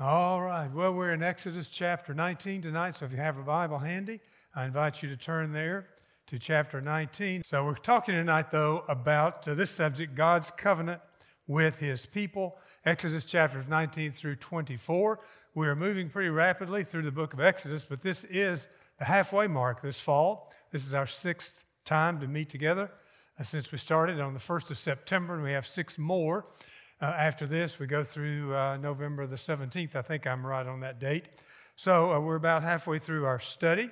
All right. Well, we're in Exodus chapter 19 tonight, so if you have a Bible handy, I invite you to turn there to chapter 19. So we're talking tonight, though, about uh, this subject God's covenant with his people. Exodus chapters 19 through 24. We are moving pretty rapidly through the book of Exodus, but this is the halfway mark this fall. This is our sixth time to meet together uh, since we started on the 1st of September, and we have six more. Uh, after this, we go through uh, November the 17th. I think I'm right on that date. So uh, we're about halfway through our study.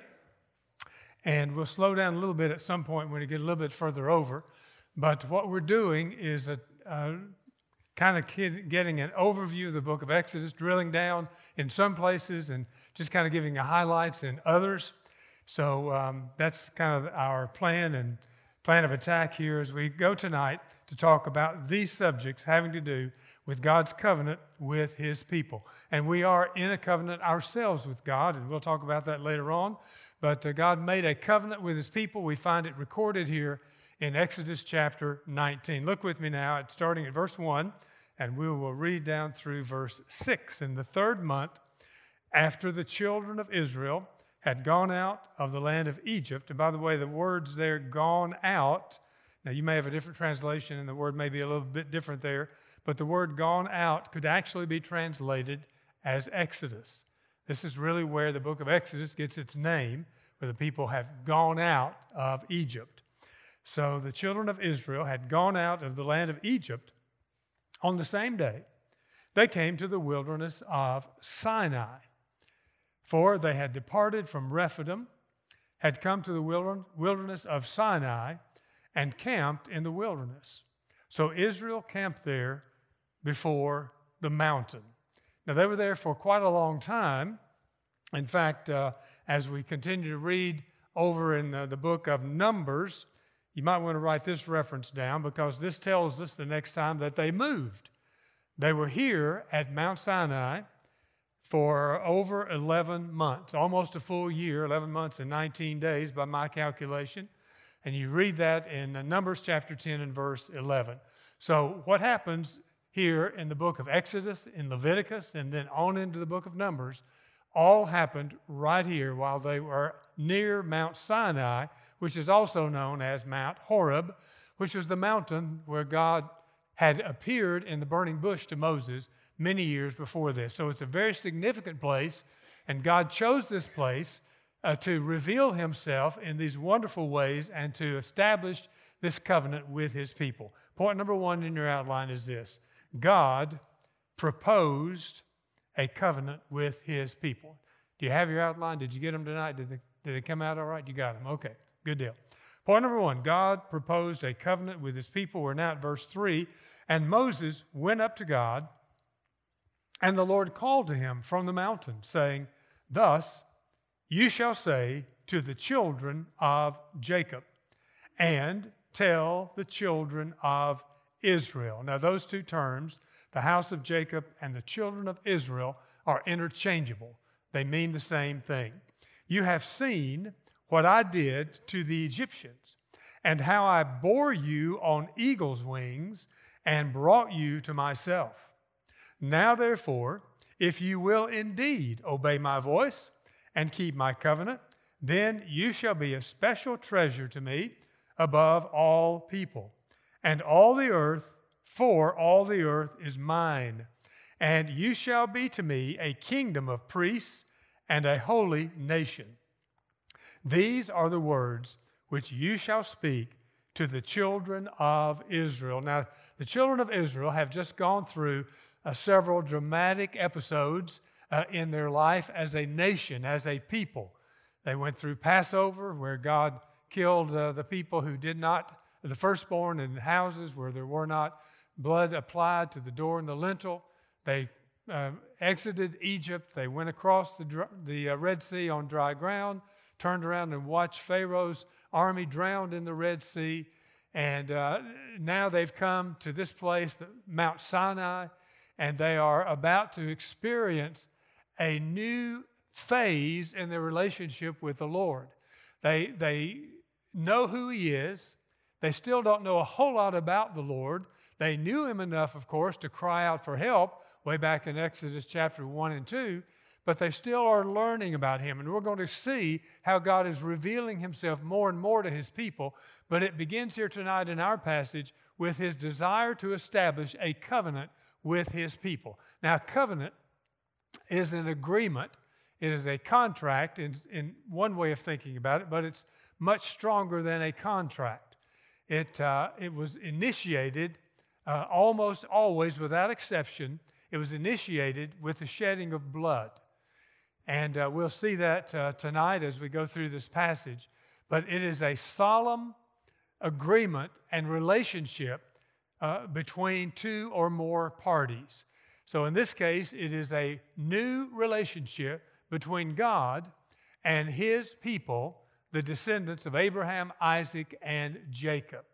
And we'll slow down a little bit at some point when we get a little bit further over. But what we're doing is a, a kind of getting an overview of the book of Exodus, drilling down in some places and just kind of giving the highlights in others. So um, that's kind of our plan and plan of attack here as we go tonight to talk about these subjects having to do with God's covenant with his people. And we are in a covenant ourselves with God, and we'll talk about that later on. But uh, God made a covenant with his people. We find it recorded here in Exodus chapter 19. Look with me now, at, starting at verse 1, and we will read down through verse 6. In the third month, after the children of Israel had gone out of the land of Egypt. And by the way, the words there, gone out, now you may have a different translation and the word may be a little bit different there, but the word gone out could actually be translated as Exodus. This is really where the book of Exodus gets its name, where the people have gone out of Egypt. So the children of Israel had gone out of the land of Egypt on the same day. They came to the wilderness of Sinai. For they had departed from Rephidim, had come to the wilderness of Sinai, and camped in the wilderness. So Israel camped there before the mountain. Now, they were there for quite a long time. In fact, uh, as we continue to read over in the, the book of Numbers, you might want to write this reference down because this tells us the next time that they moved. They were here at Mount Sinai for over 11 months, almost a full year, 11 months and 19 days by my calculation. And you read that in Numbers chapter 10 and verse 11. So, what happens here in the book of Exodus, in Leviticus, and then on into the book of Numbers, all happened right here while they were near Mount Sinai, which is also known as Mount Horeb, which was the mountain where God had appeared in the burning bush to Moses many years before this. So it's a very significant place, and God chose this place uh, to reveal himself in these wonderful ways and to establish this covenant with his people. Point number one in your outline is this God proposed a covenant with his people. Do you have your outline? Did you get them tonight? Did they, did they come out all right? You got them. Okay, good deal. Point number one God proposed a covenant with his people. We're now at verse three. And Moses went up to God and the Lord called to him from the mountain, saying, Thus you shall say to the children of Jacob, and tell the children of Israel. Now, those two terms, the house of Jacob and the children of Israel, are interchangeable. They mean the same thing. You have seen what I did to the Egyptians, and how I bore you on eagle's wings and brought you to myself. Now, therefore, if you will indeed obey my voice and keep my covenant, then you shall be a special treasure to me above all people. And all the earth, for all the earth is mine. And you shall be to me a kingdom of priests and a holy nation. These are the words which you shall speak to the children of Israel. Now, the children of Israel have just gone through uh, several dramatic episodes uh, in their life as a nation, as a people. They went through Passover, where God killed uh, the people who did not, the firstborn in houses where there were not blood applied to the door and the lintel. They uh, exited Egypt. They went across the, the uh, Red Sea on dry ground, turned around and watched Pharaoh's army drowned in the Red Sea. And uh, now they've come to this place, Mount Sinai, and they are about to experience a new phase in their relationship with the Lord. They, they know who He is. They still don't know a whole lot about the Lord. They knew Him enough, of course, to cry out for help way back in Exodus chapter 1 and 2, but they still are learning about him. And we're going to see how God is revealing himself more and more to his people. But it begins here tonight in our passage with his desire to establish a covenant with his people. Now, covenant is an agreement, it is a contract in, in one way of thinking about it, but it's much stronger than a contract. It, uh, it was initiated uh, almost always, without exception, it was initiated with the shedding of blood. And uh, we'll see that uh, tonight as we go through this passage. But it is a solemn agreement and relationship uh, between two or more parties. So in this case, it is a new relationship between God and his people, the descendants of Abraham, Isaac, and Jacob.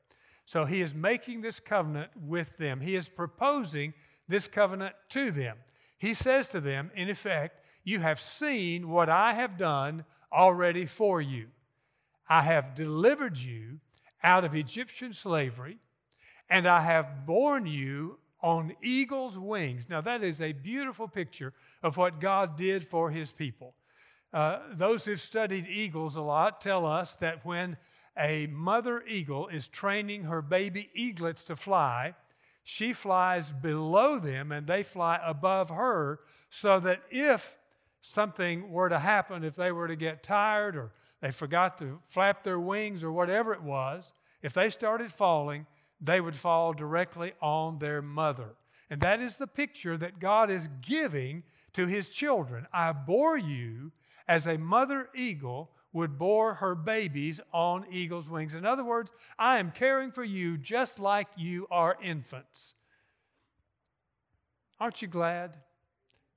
So he is making this covenant with them. He is proposing this covenant to them. He says to them, in effect, You have seen what I have done already for you. I have delivered you out of Egyptian slavery, and I have borne you on eagle's wings. Now, that is a beautiful picture of what God did for his people. Uh, those who've studied eagles a lot tell us that when a mother eagle is training her baby eaglets to fly, she flies below them and they fly above her so that if something were to happen, if they were to get tired or they forgot to flap their wings or whatever it was, if they started falling, they would fall directly on their mother. And that is the picture that God is giving to his children. I bore you as a mother eagle would bore her babies on eagle's wings. In other words, I am caring for you just like you are infants. Aren't you glad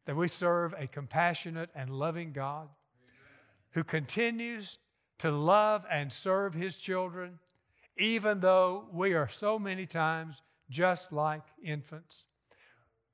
that we serve a compassionate and loving God who continues to love and serve his children, even though we are so many times just like infants?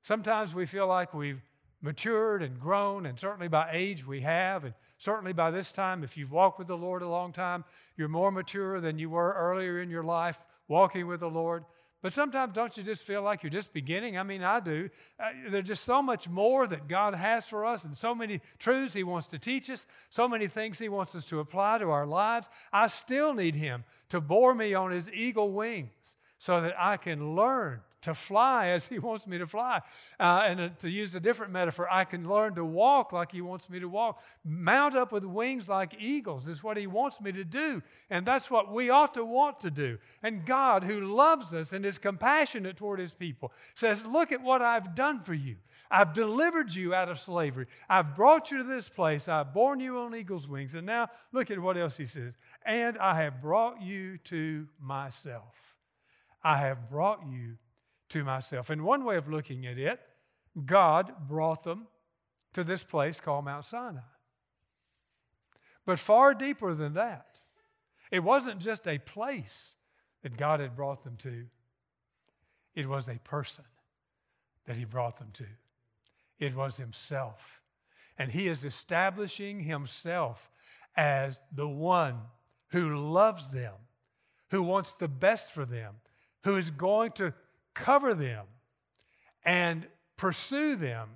Sometimes we feel like we've matured and grown, and certainly by age we have, and certainly by this time, if you've walked with the Lord a long time, you're more mature than you were earlier in your life walking with the Lord. But sometimes don't you just feel like you're just beginning? I mean, I do. Uh, there's just so much more that God has for us, and so many truths He wants to teach us, so many things He wants us to apply to our lives. I still need Him to bore me on His eagle wings so that I can learn to fly as He wants me to fly. Uh, and uh, to use a different metaphor, I can learn to walk like He wants me to walk. Mount up with wings like eagles is what He wants me to do. And that's what we ought to want to do. And God, who loves us and is compassionate toward His people, says, Look at what I've done for you. I've delivered you out of slavery. I've brought you to this place. I've borne you on eagle's wings. And now look at what else He says. And I have brought you to myself. I have brought you to myself. And one way of looking at it, God brought them to this place called Mount Sinai. But far deeper than that, it wasn't just a place that God had brought them to, it was a person that He brought them to. It was Himself. And He is establishing Himself as the one who loves them, who wants the best for them, who is going to cover them and pursue them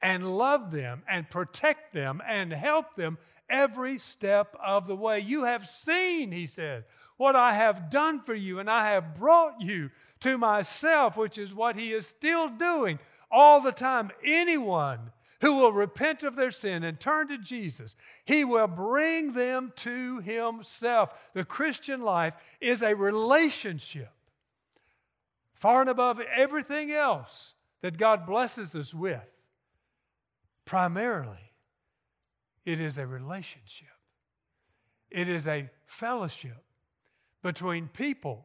and love them and protect them and help them every step of the way. You have seen, he said, what I have done for you, and I have brought you to myself, which is what he is still doing all the time. Anyone who will repent of their sin and turn to Jesus, he will bring them to himself. The Christian life is a relationship far and above everything else that God blesses us with. Primarily, it is a relationship, it is a fellowship between people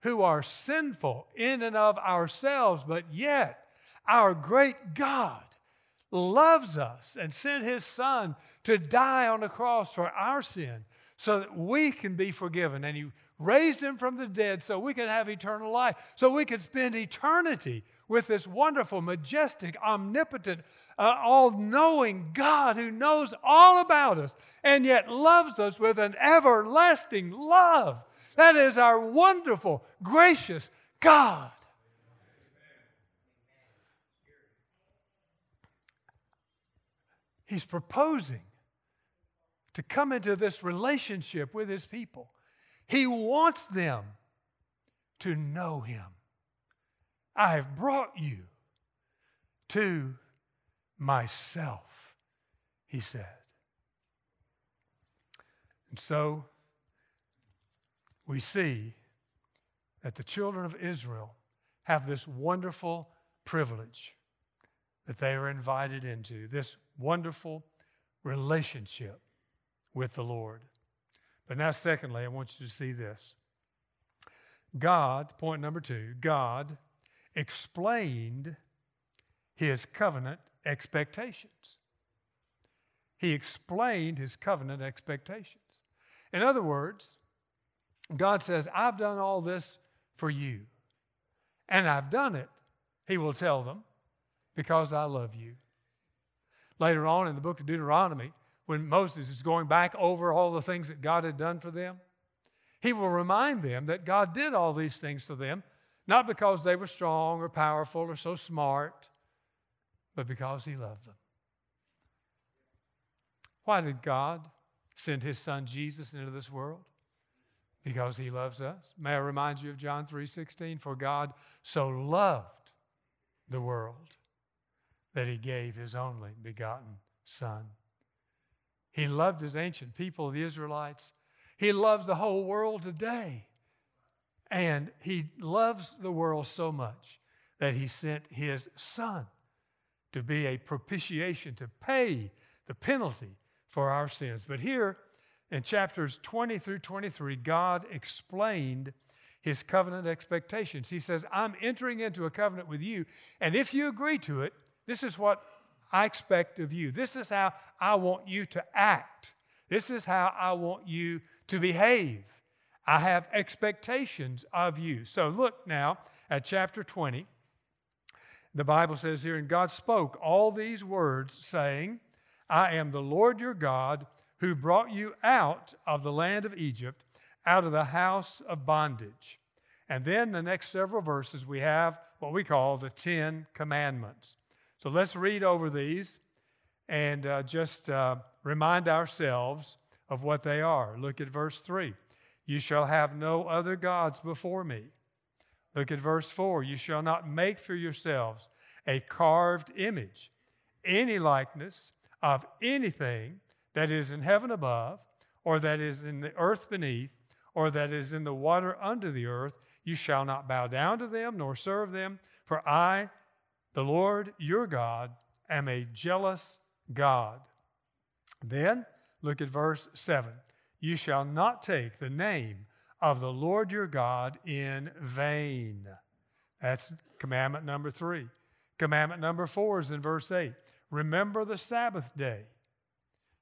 who are sinful in and of ourselves, but yet our great God loves us and sent his Son to die on the cross for our sin so that we can be forgiven. And he raised him from the dead so we could have eternal life, so we could spend eternity with this wonderful, majestic, omnipotent, uh, all knowing God who knows all about us and yet loves us with an everlasting love. That is our wonderful, gracious God. He's proposing to come into this relationship with his people. He wants them to know him. I have brought you to myself, he said. And so we see that the children of Israel have this wonderful privilege that they are invited into, this wonderful relationship with the Lord. But now, secondly, I want you to see this. God, point number two, God explained his covenant expectations. He explained his covenant expectations. In other words, God says, I've done all this for you, and I've done it, he will tell them, because I love you. Later on in the book of Deuteronomy, when Moses is going back over all the things that God had done for them, he will remind them that God did all these things for them, not because they were strong or powerful or so smart, but because he loved them. Why did God send his son Jesus into this world? Because he loves us. May I remind you of John 3:16, for God so loved the world that he gave his only begotten son. He loved his ancient people, the Israelites. He loves the whole world today. And he loves the world so much that he sent his son to be a propitiation, to pay the penalty for our sins. But here in chapters 20 through 23, God explained his covenant expectations. He says, I'm entering into a covenant with you, and if you agree to it, this is what I expect of you. This is how I want you to act. This is how I want you to behave. I have expectations of you. So look now at chapter 20. The Bible says here, and God spoke all these words, saying, I am the Lord your God who brought you out of the land of Egypt, out of the house of bondage. And then the next several verses, we have what we call the Ten Commandments. So let's read over these and uh, just uh, remind ourselves of what they are. Look at verse 3. You shall have no other gods before me. Look at verse 4. You shall not make for yourselves a carved image, any likeness of anything that is in heaven above, or that is in the earth beneath, or that is in the water under the earth. You shall not bow down to them nor serve them, for I, the Lord your God am a jealous God. Then look at verse 7. You shall not take the name of the Lord your God in vain. That's commandment number three. Commandment number four is in verse 8. Remember the Sabbath day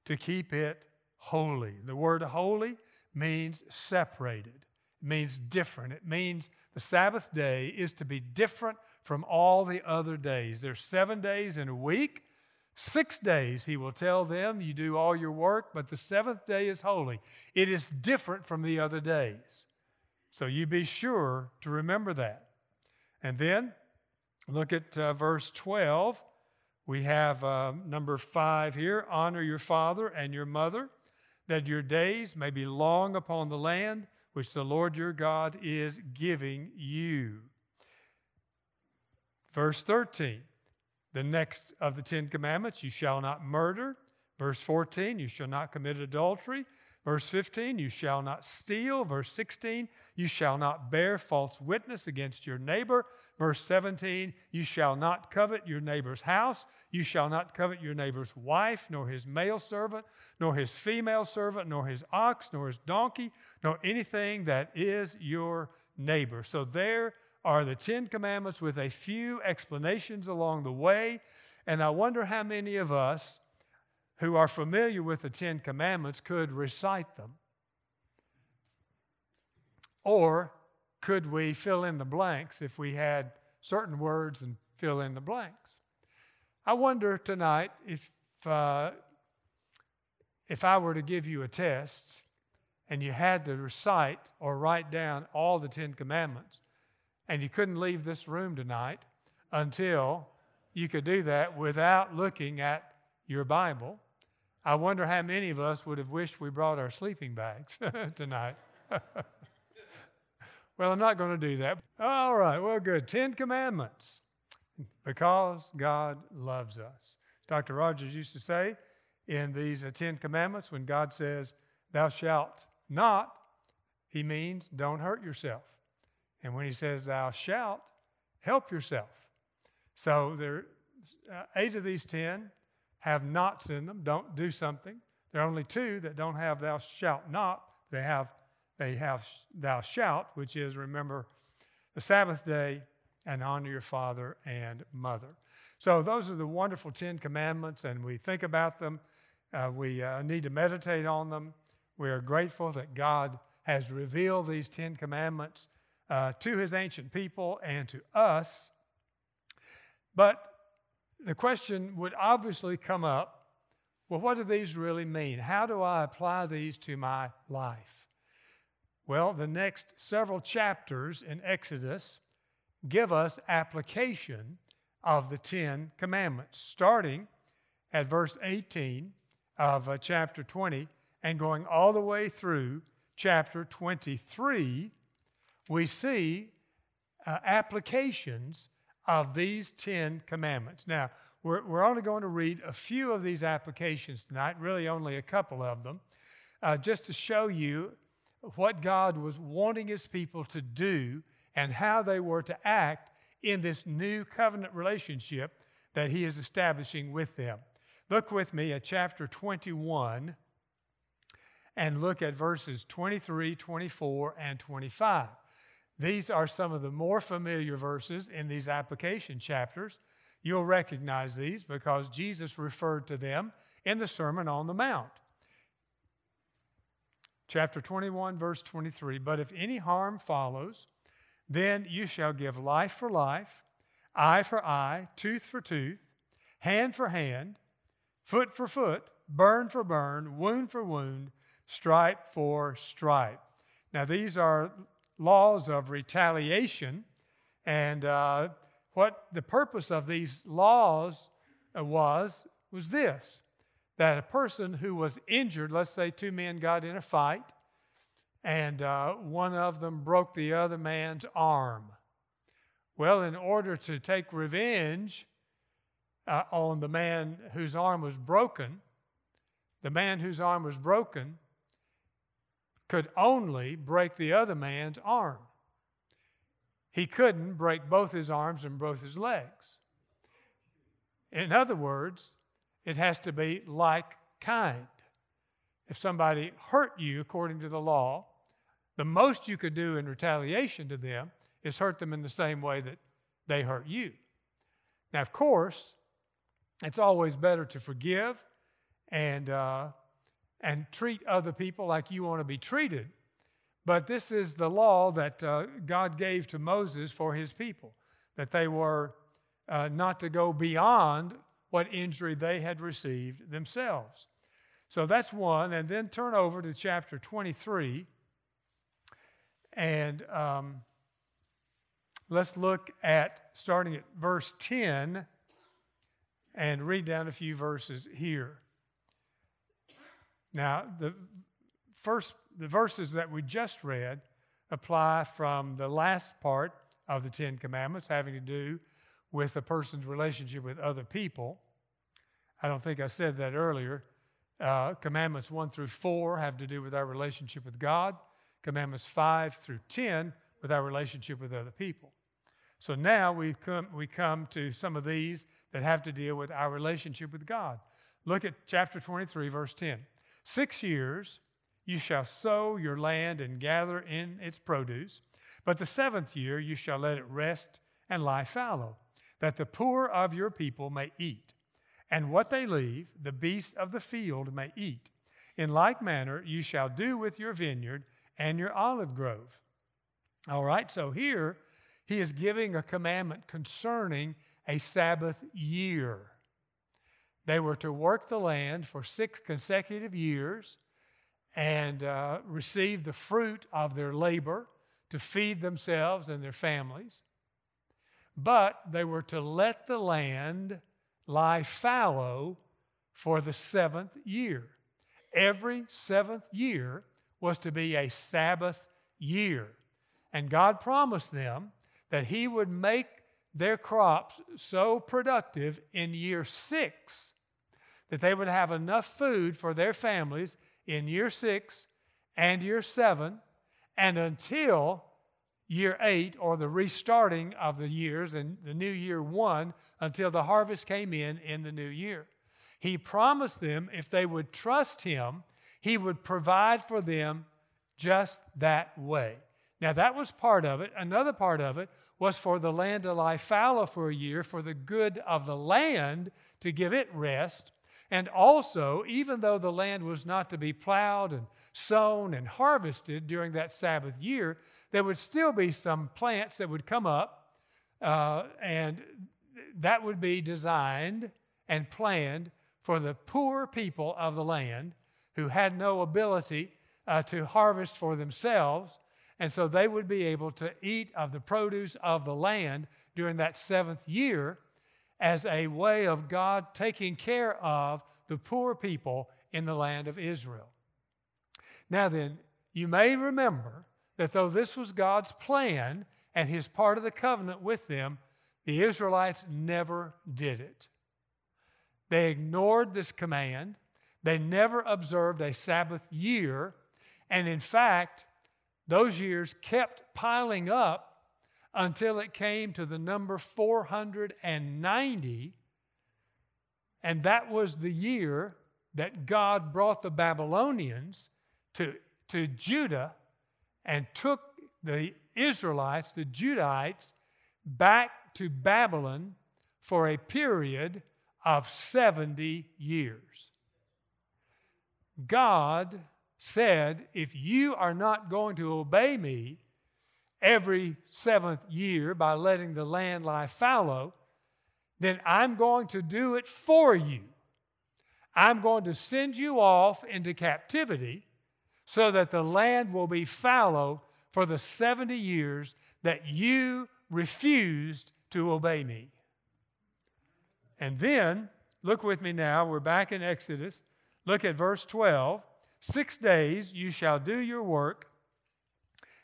to keep it holy. The word holy means separated, it means different. It means the Sabbath day is to be different from all the other days. There's seven days in a week. Six days, he will tell them, you do all your work, but the seventh day is holy. It is different from the other days. So you be sure to remember that. And then look at uh, verse 12. We have uh, number five here honor your father and your mother, that your days may be long upon the land which the Lord your God is giving you. Verse 13, the next of the Ten Commandments, you shall not murder. Verse 14, you shall not commit adultery. Verse 15, you shall not steal. Verse 16, you shall not bear false witness against your neighbor. Verse 17, you shall not covet your neighbor's house. You shall not covet your neighbor's wife, nor his male servant, nor his female servant, nor his ox, nor his donkey, nor anything that is your neighbor. So there are the Ten Commandments with a few explanations along the way. And I wonder how many of us who are familiar with the Ten Commandments could recite them. Or could we fill in the blanks if we had certain words and fill in the blanks? I wonder tonight if, uh, if I were to give you a test and you had to recite or write down all the Ten Commandments, and you couldn't leave this room tonight until you could do that without looking at your Bible. I wonder how many of us would have wished we brought our sleeping bags tonight. well, I'm not going to do that. All right, well, good. Ten Commandments. Because God loves us. Dr. Rogers used to say in these uh, Ten Commandments, when God says, Thou shalt not, he means don't hurt yourself. And when he says, Thou shalt, help yourself. So there, uh, eight of these ten have nots in them. Don't do something. There are only two that don't have thou shalt not. They have they have thou shalt, which is remember the Sabbath day and honor your father and mother. So those are the wonderful Ten Commandments, and we think about them. Uh, we uh, need to meditate on them. We are grateful that God has revealed these Ten Commandments uh, to his ancient people and to us. But the question would obviously come up well, what do these really mean? How do I apply these to my life? Well, the next several chapters in Exodus give us application of the Ten Commandments, starting at verse 18 of uh, chapter 20 and going all the way through chapter 23. We see uh, applications of these Ten Commandments. Now, we're, we're only going to read a few of these applications tonight, really only a couple of them, uh, just to show you what God was wanting His people to do and how they were to act in this new covenant relationship that He is establishing with them. Look with me at chapter 21 and look at verses 23, 24, and 25. These are some of the more familiar verses in these application chapters. You'll recognize these because Jesus referred to them in the Sermon on the Mount. Chapter 21, verse 23 But if any harm follows, then you shall give life for life, eye for eye, tooth for tooth, hand for hand, foot for foot, burn for burn, wound for wound, stripe for stripe. Now, these are laws of retaliation. And uh, what the purpose of these laws uh, was, was this that a person who was injured, let's say two men got in a fight, and uh, one of them broke the other man's arm. Well, in order to take revenge uh, on the man whose arm was broken, the man whose arm was broken could only break the other man's arm. He couldn't break both his arms and both his legs. In other words, it has to be like kind. If somebody hurt you according to the law, the most you could do in retaliation to them is hurt them in the same way that they hurt you. Now, of course, it's always better to forgive and uh, and treat other people like you want to be treated. But this is the law that uh, God gave to Moses for his people, that they were uh, not to go beyond what injury they had received themselves. So that's one. And then turn over to chapter 23. And um, let's look at starting at verse 10 and read down a few verses here. Now, the first the verses that we just read apply from the last part of the Ten Commandments, having to do with a person's relationship with other people. I don't think I said that earlier. Uh, commandments 1 through 4 have to do with our relationship with God. Commandments 5 through 10 with our relationship with other people. So now we come, we come to some of these that have to deal with our relationship with God. Look at chapter 23, verse 10. Six years you shall sow your land and gather in its produce, but the seventh year you shall let it rest and lie fallow, that the poor of your people may eat, and what they leave, the beasts of the field may eat. In like manner you shall do with your vineyard and your olive grove. All right, so here he is giving a commandment concerning a Sabbath year. They were to work the land for six consecutive years and uh, receive the fruit of their labor to feed themselves and their families. But they were to let the land lie fallow for the seventh year. Every seventh year was to be a Sabbath year. And God promised them that He would make their crops so productive in year six that they would have enough food for their families in year six and year seven, and until year eight or the restarting of the years and the new year one until the harvest came in in the new year. He promised them if they would trust Him, He would provide for them just that way. Now, that was part of it. Another part of it was for the land to lie fallow for a year, for the good of the land to give it rest. And also, even though the land was not to be plowed and sown and harvested during that Sabbath year, there would still be some plants that would come up, uh, and that would be designed and planned for the poor people of the land who had no ability uh, to harvest for themselves. And so they would be able to eat of the produce of the land during that seventh year as a way of God taking care of the poor people in the land of Israel. Now, then, you may remember that though this was God's plan and his part of the covenant with them, the Israelites never did it. They ignored this command. They never observed a Sabbath year. And in fact, those years kept piling up until it came to the number 490. And that was the year that God brought the Babylonians to, to Judah and took the Israelites, the Judahites, back to Babylon for a period of 70 years. God said, If you are not going to obey me every seventh year by letting the land lie fallow, then I'm going to do it for you. I'm going to send you off into captivity so that the land will be fallow for the 70 years that you refused to obey me. And then, look with me now, we're back in Exodus. Look at verse 12. Six days you shall do your work,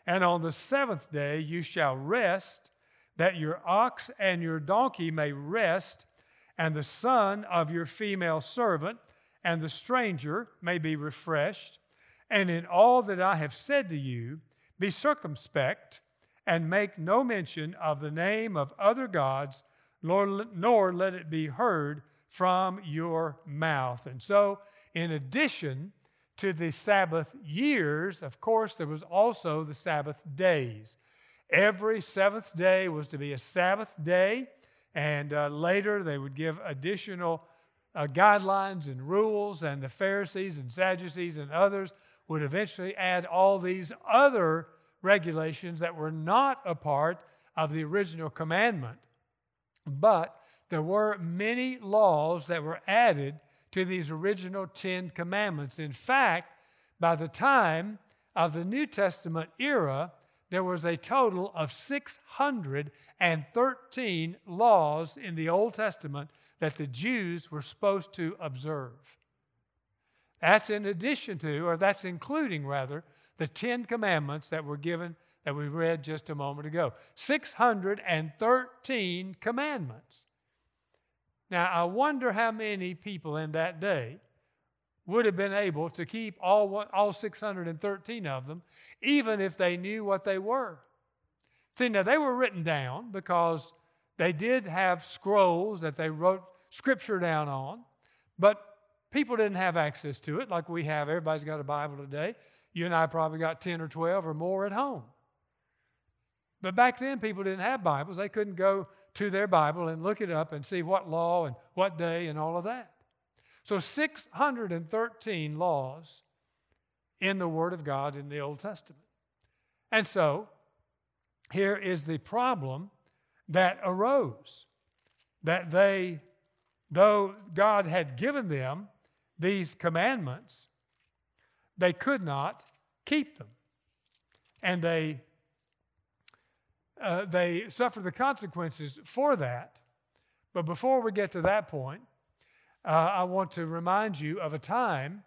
and on the seventh day you shall rest, that your ox and your donkey may rest, and the son of your female servant and the stranger may be refreshed. And in all that I have said to you, be circumspect and make no mention of the name of other gods, nor, let it be heard from your mouth. And so, in addition to the Sabbath years, of course, there was also the Sabbath days. Every seventh day was to be a Sabbath day, and uh, later they would give additional uh, guidelines and rules, and the Pharisees and Sadducees and others would eventually add all these other regulations that were not a part of the original commandment. But there were many laws that were added to these original Ten Commandments. In fact, by the time of the New Testament era, there was a total of 613 laws in the Old Testament that the Jews were supposed to observe. That's in addition to, or that's including rather, the Ten Commandments that were given that we read just a moment ago. 613 commandments. Now, I wonder how many people in that day would have been able to keep all, all 613 of them, even if they knew what they were. See, now they were written down because they did have scrolls that they wrote scripture down on, but People didn't have access to it like we have. Everybody's got a Bible today. You and I probably got 10 or 12 or more at home. But back then, people didn't have Bibles. They couldn't go to their Bible and look it up and see what law and what day and all of that. So, 613 laws in the Word of God in the Old Testament. And so, here is the problem that arose that they, though God had given them these commandments, they could not keep them. And they, uh, they suffer the consequences for that. But before we get to that point, uh, I want to remind you of a time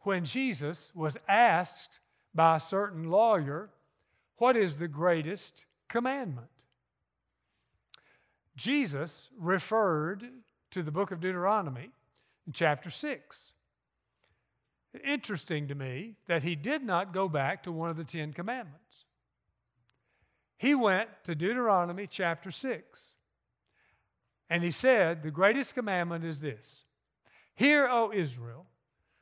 when Jesus was asked by a certain lawyer, What is the greatest commandment? Jesus referred to the book of Deuteronomy in chapter 6. Interesting to me that he did not go back to one of the Ten Commandments. He went to Deuteronomy chapter 6. And he said, The greatest commandment is this Hear, O Israel,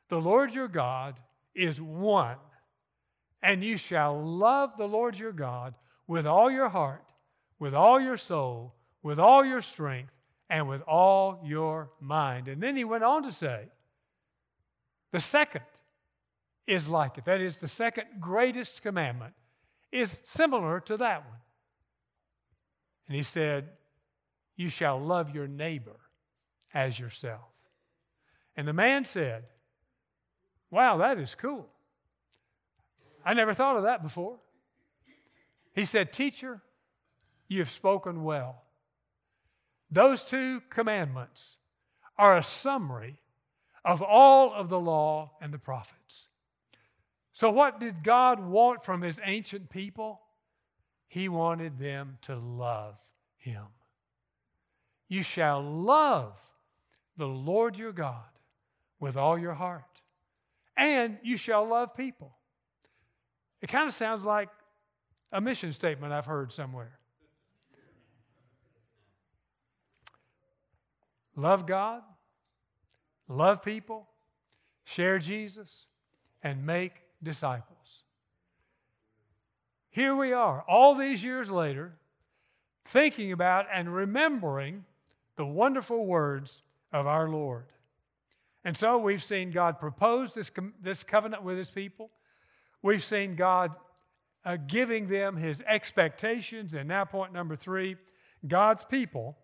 the Lord your God is one, and you shall love the Lord your God with all your heart, with all your soul, with all your strength, and with all your mind. And then he went on to say, The second is like it. That is, the second greatest commandment is similar to that one. And he said, You shall love your neighbor as yourself. And the man said, Wow, that is cool. I never thought of that before. He said, Teacher, you have spoken well. Those two commandments are a summary of all of the law and the prophets. So, what did God want from his ancient people? He wanted them to love him. You shall love the Lord your God with all your heart, and you shall love people. It kind of sounds like a mission statement I've heard somewhere. Love God, love people, share Jesus, and make disciples. Here we are, all these years later, thinking about and remembering the wonderful words of our Lord. And so we've seen God propose this, this covenant with his people. We've seen God uh, giving them his expectations. And now, point number three God's people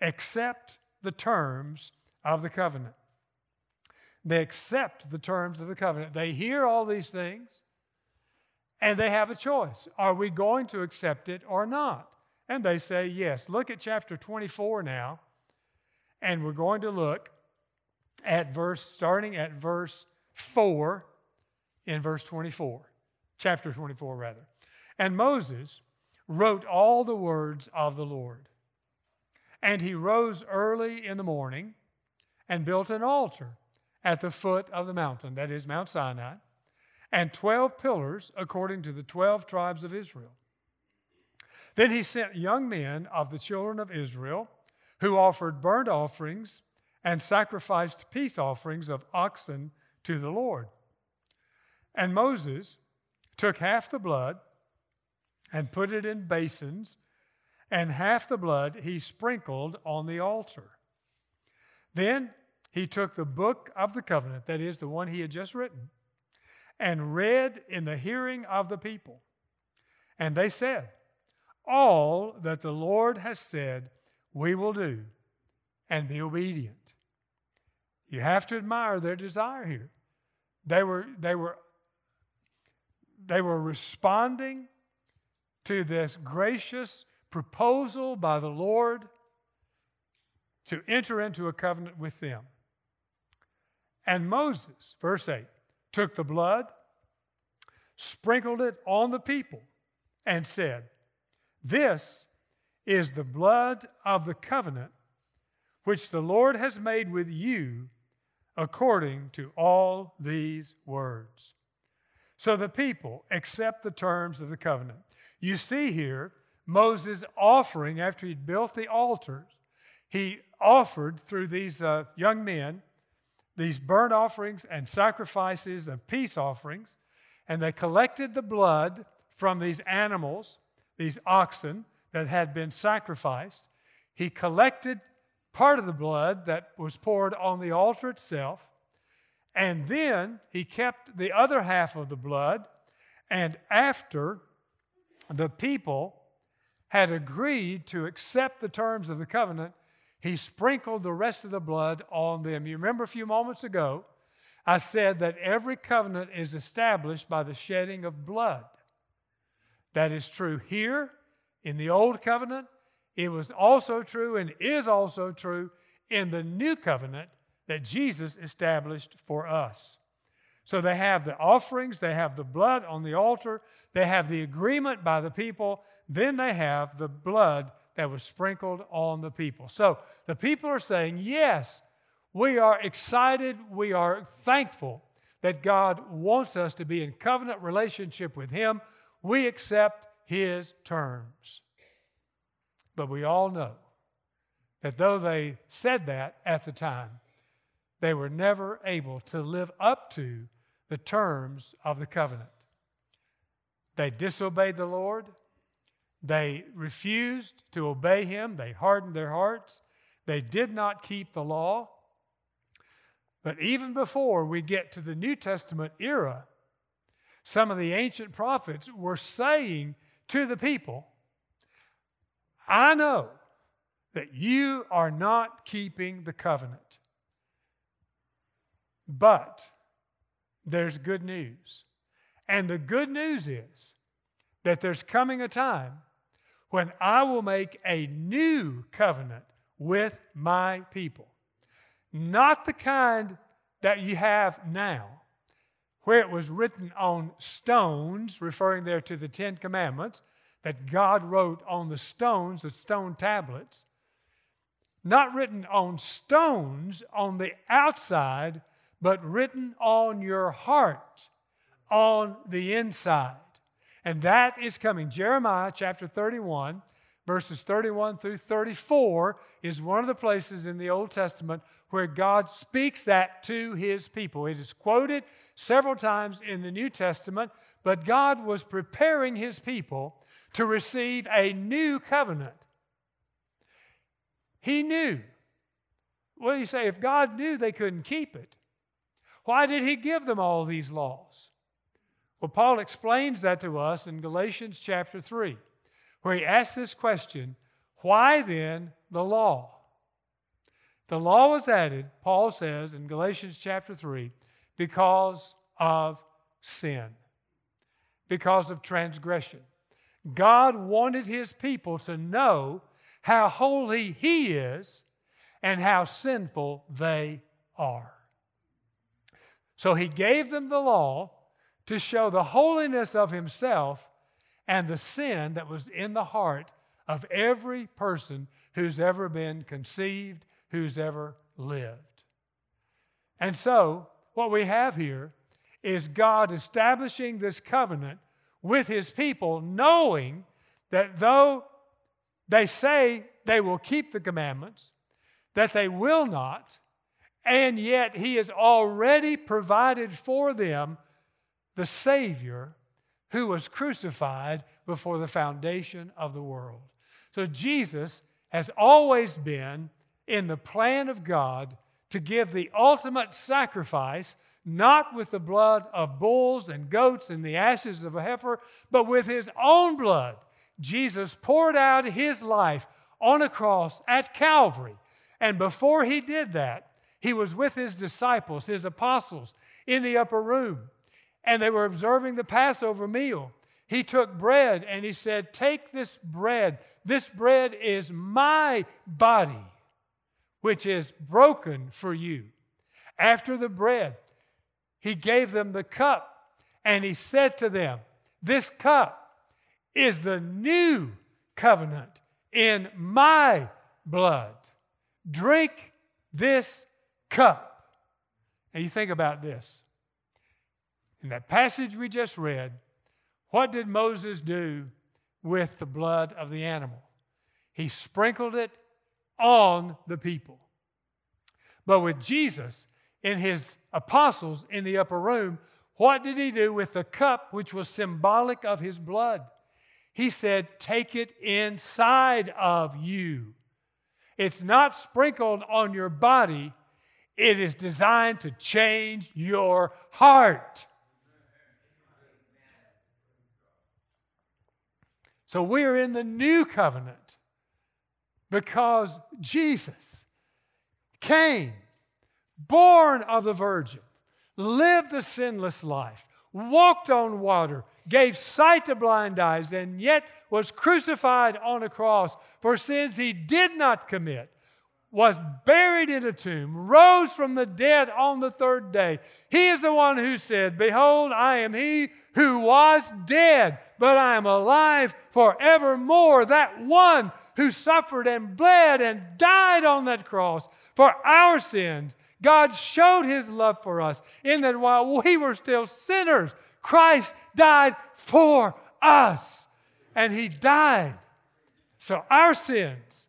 accept the terms of the covenant. They accept the terms of the covenant. They hear all these things and they have a choice. Are we going to accept it or not? And they say yes. Look at chapter 24 now, and we're going to look at verse, starting at verse 4 in verse 24, chapter 24, rather. And Moses wrote all the words of the Lord. And he rose early in the morning and built an altar at the foot of the mountain, that is Mount Sinai, and 12 pillars according to the 12 tribes of Israel. Then he sent young men of the children of Israel who offered burnt offerings and sacrificed peace offerings of oxen to the Lord. And Moses took half the blood and put it in basins, and half the blood he sprinkled on the altar. Then he took the book of the covenant, that is, the one he had just written, and read in the hearing of the people. And they said, All that the Lord has said, we will do, and be obedient. You have to admire their desire here. They were, they were, they were responding to this gracious proposal by the Lord to enter into a covenant with them. And Moses, verse 8, took the blood, sprinkled it on the people, and said, This is the blood of the covenant which the Lord has made with you according to all these words. So the people accept the terms of the covenant. You see here Moses offering, after he'd built the altars, he offered through these uh, young men these burnt offerings and sacrifices of peace offerings, and they collected the blood from these animals, these oxen that had been sacrificed. He collected part of the blood that was poured on the altar itself, and then he kept the other half of the blood. And after the people had agreed to accept the terms of the covenant, he sprinkled the rest of the blood on them. You remember a few moments ago, I said that every covenant is established by the shedding of blood. That is true here in the Old Covenant. It was also true and is also true in the New Covenant that Jesus established for us. So they have the offerings, they have the blood on the altar, they have the agreement by the people, then they have the blood that was sprinkled on the people. So the people are saying, Yes, we are excited, we are thankful that God wants us to be in covenant relationship with Him. We accept His terms. But we all know that though they said that at the time, they were never able to live up to the terms of the covenant. They disobeyed the Lord. They refused to obey Him. They hardened their hearts. They did not keep the law. But even before we get to the New Testament era, some of the ancient prophets were saying to the people, I know that you are not keeping the covenant. But there's good news. And the good news is that there's coming a time when I will make a new covenant with my people. Not the kind that you have now, where it was written on stones, referring there to the Ten Commandments, that God wrote on the stones, the stone tablets, not written on stones on the outside, but written on your heart, on the inside. And that is coming. Jeremiah chapter 31, verses 31 through 34 is one of the places in the Old Testament where God speaks that to his people. It is quoted several times in the New Testament, but God was preparing his people to receive a new covenant. He knew. Well, you say, if God knew they couldn't keep it, why did he give them all these laws? Well, Paul explains that to us in Galatians chapter 3, where he asks this question Why then the law? The law was added, Paul says in Galatians chapter 3, because of sin, because of transgression. God wanted his people to know how holy he is and how sinful they are. So he gave them the law to show the holiness of himself and the sin that was in the heart of every person who's ever been conceived, who's ever lived. And so, what we have here is God establishing this covenant with his people, knowing that though they say they will keep the commandments, that they will not, and yet He has already provided for them the Savior who was crucified before the foundation of the world. So Jesus has always been in the plan of God to give the ultimate sacrifice, not with the blood of bulls and goats and the ashes of a heifer, but with his own blood. Jesus poured out his life on a cross at Calvary. And before he did that, he was with his disciples, his apostles, in the upper room, and they were observing the Passover meal. He took bread and he said, Take this bread. This bread is my body, which is broken for you. After the bread, he gave them the cup and he said to them, This cup is the new covenant in my blood. Drink this cup. And you think about this. In that passage we just read, what did Moses do with the blood of the animal? He sprinkled it on the people. But with Jesus and his apostles in the upper room, what did he do with the cup which was symbolic of his blood? He said, Take it inside of you. It's not sprinkled on your body, it is designed to change your heart. So we are in the new covenant because Jesus came, born of the Virgin, lived a sinless life, walked on water, gave sight to blind eyes, and yet was crucified on a cross for sins he did not commit was buried in a tomb, rose from the dead on the third day. He is the one who said, Behold, I am he who was dead, but I am alive forevermore. That one who suffered and bled and died on that cross for our sins. God showed his love for us in that while we were still sinners, Christ died for us. And he died. So our sins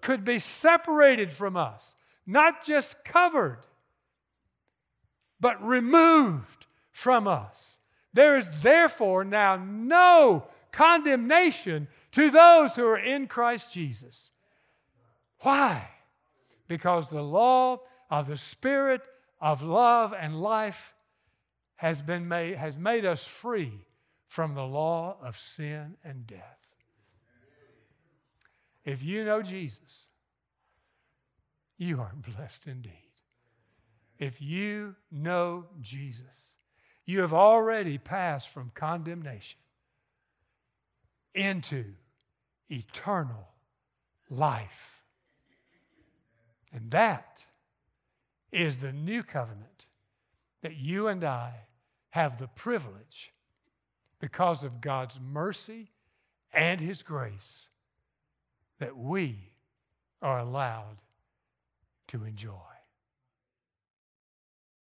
could be separated from us, not just covered, but removed from us. There is therefore now no condemnation to those who are in Christ Jesus. Why? Because the law of the Spirit of love and life has, been made, has made us free from the law of sin and death. If you know Jesus, you are blessed indeed. If you know Jesus, you have already passed from condemnation into eternal life. And that is the new covenant that you and I have the privilege, because of God's mercy and His grace, that we are allowed to enjoy.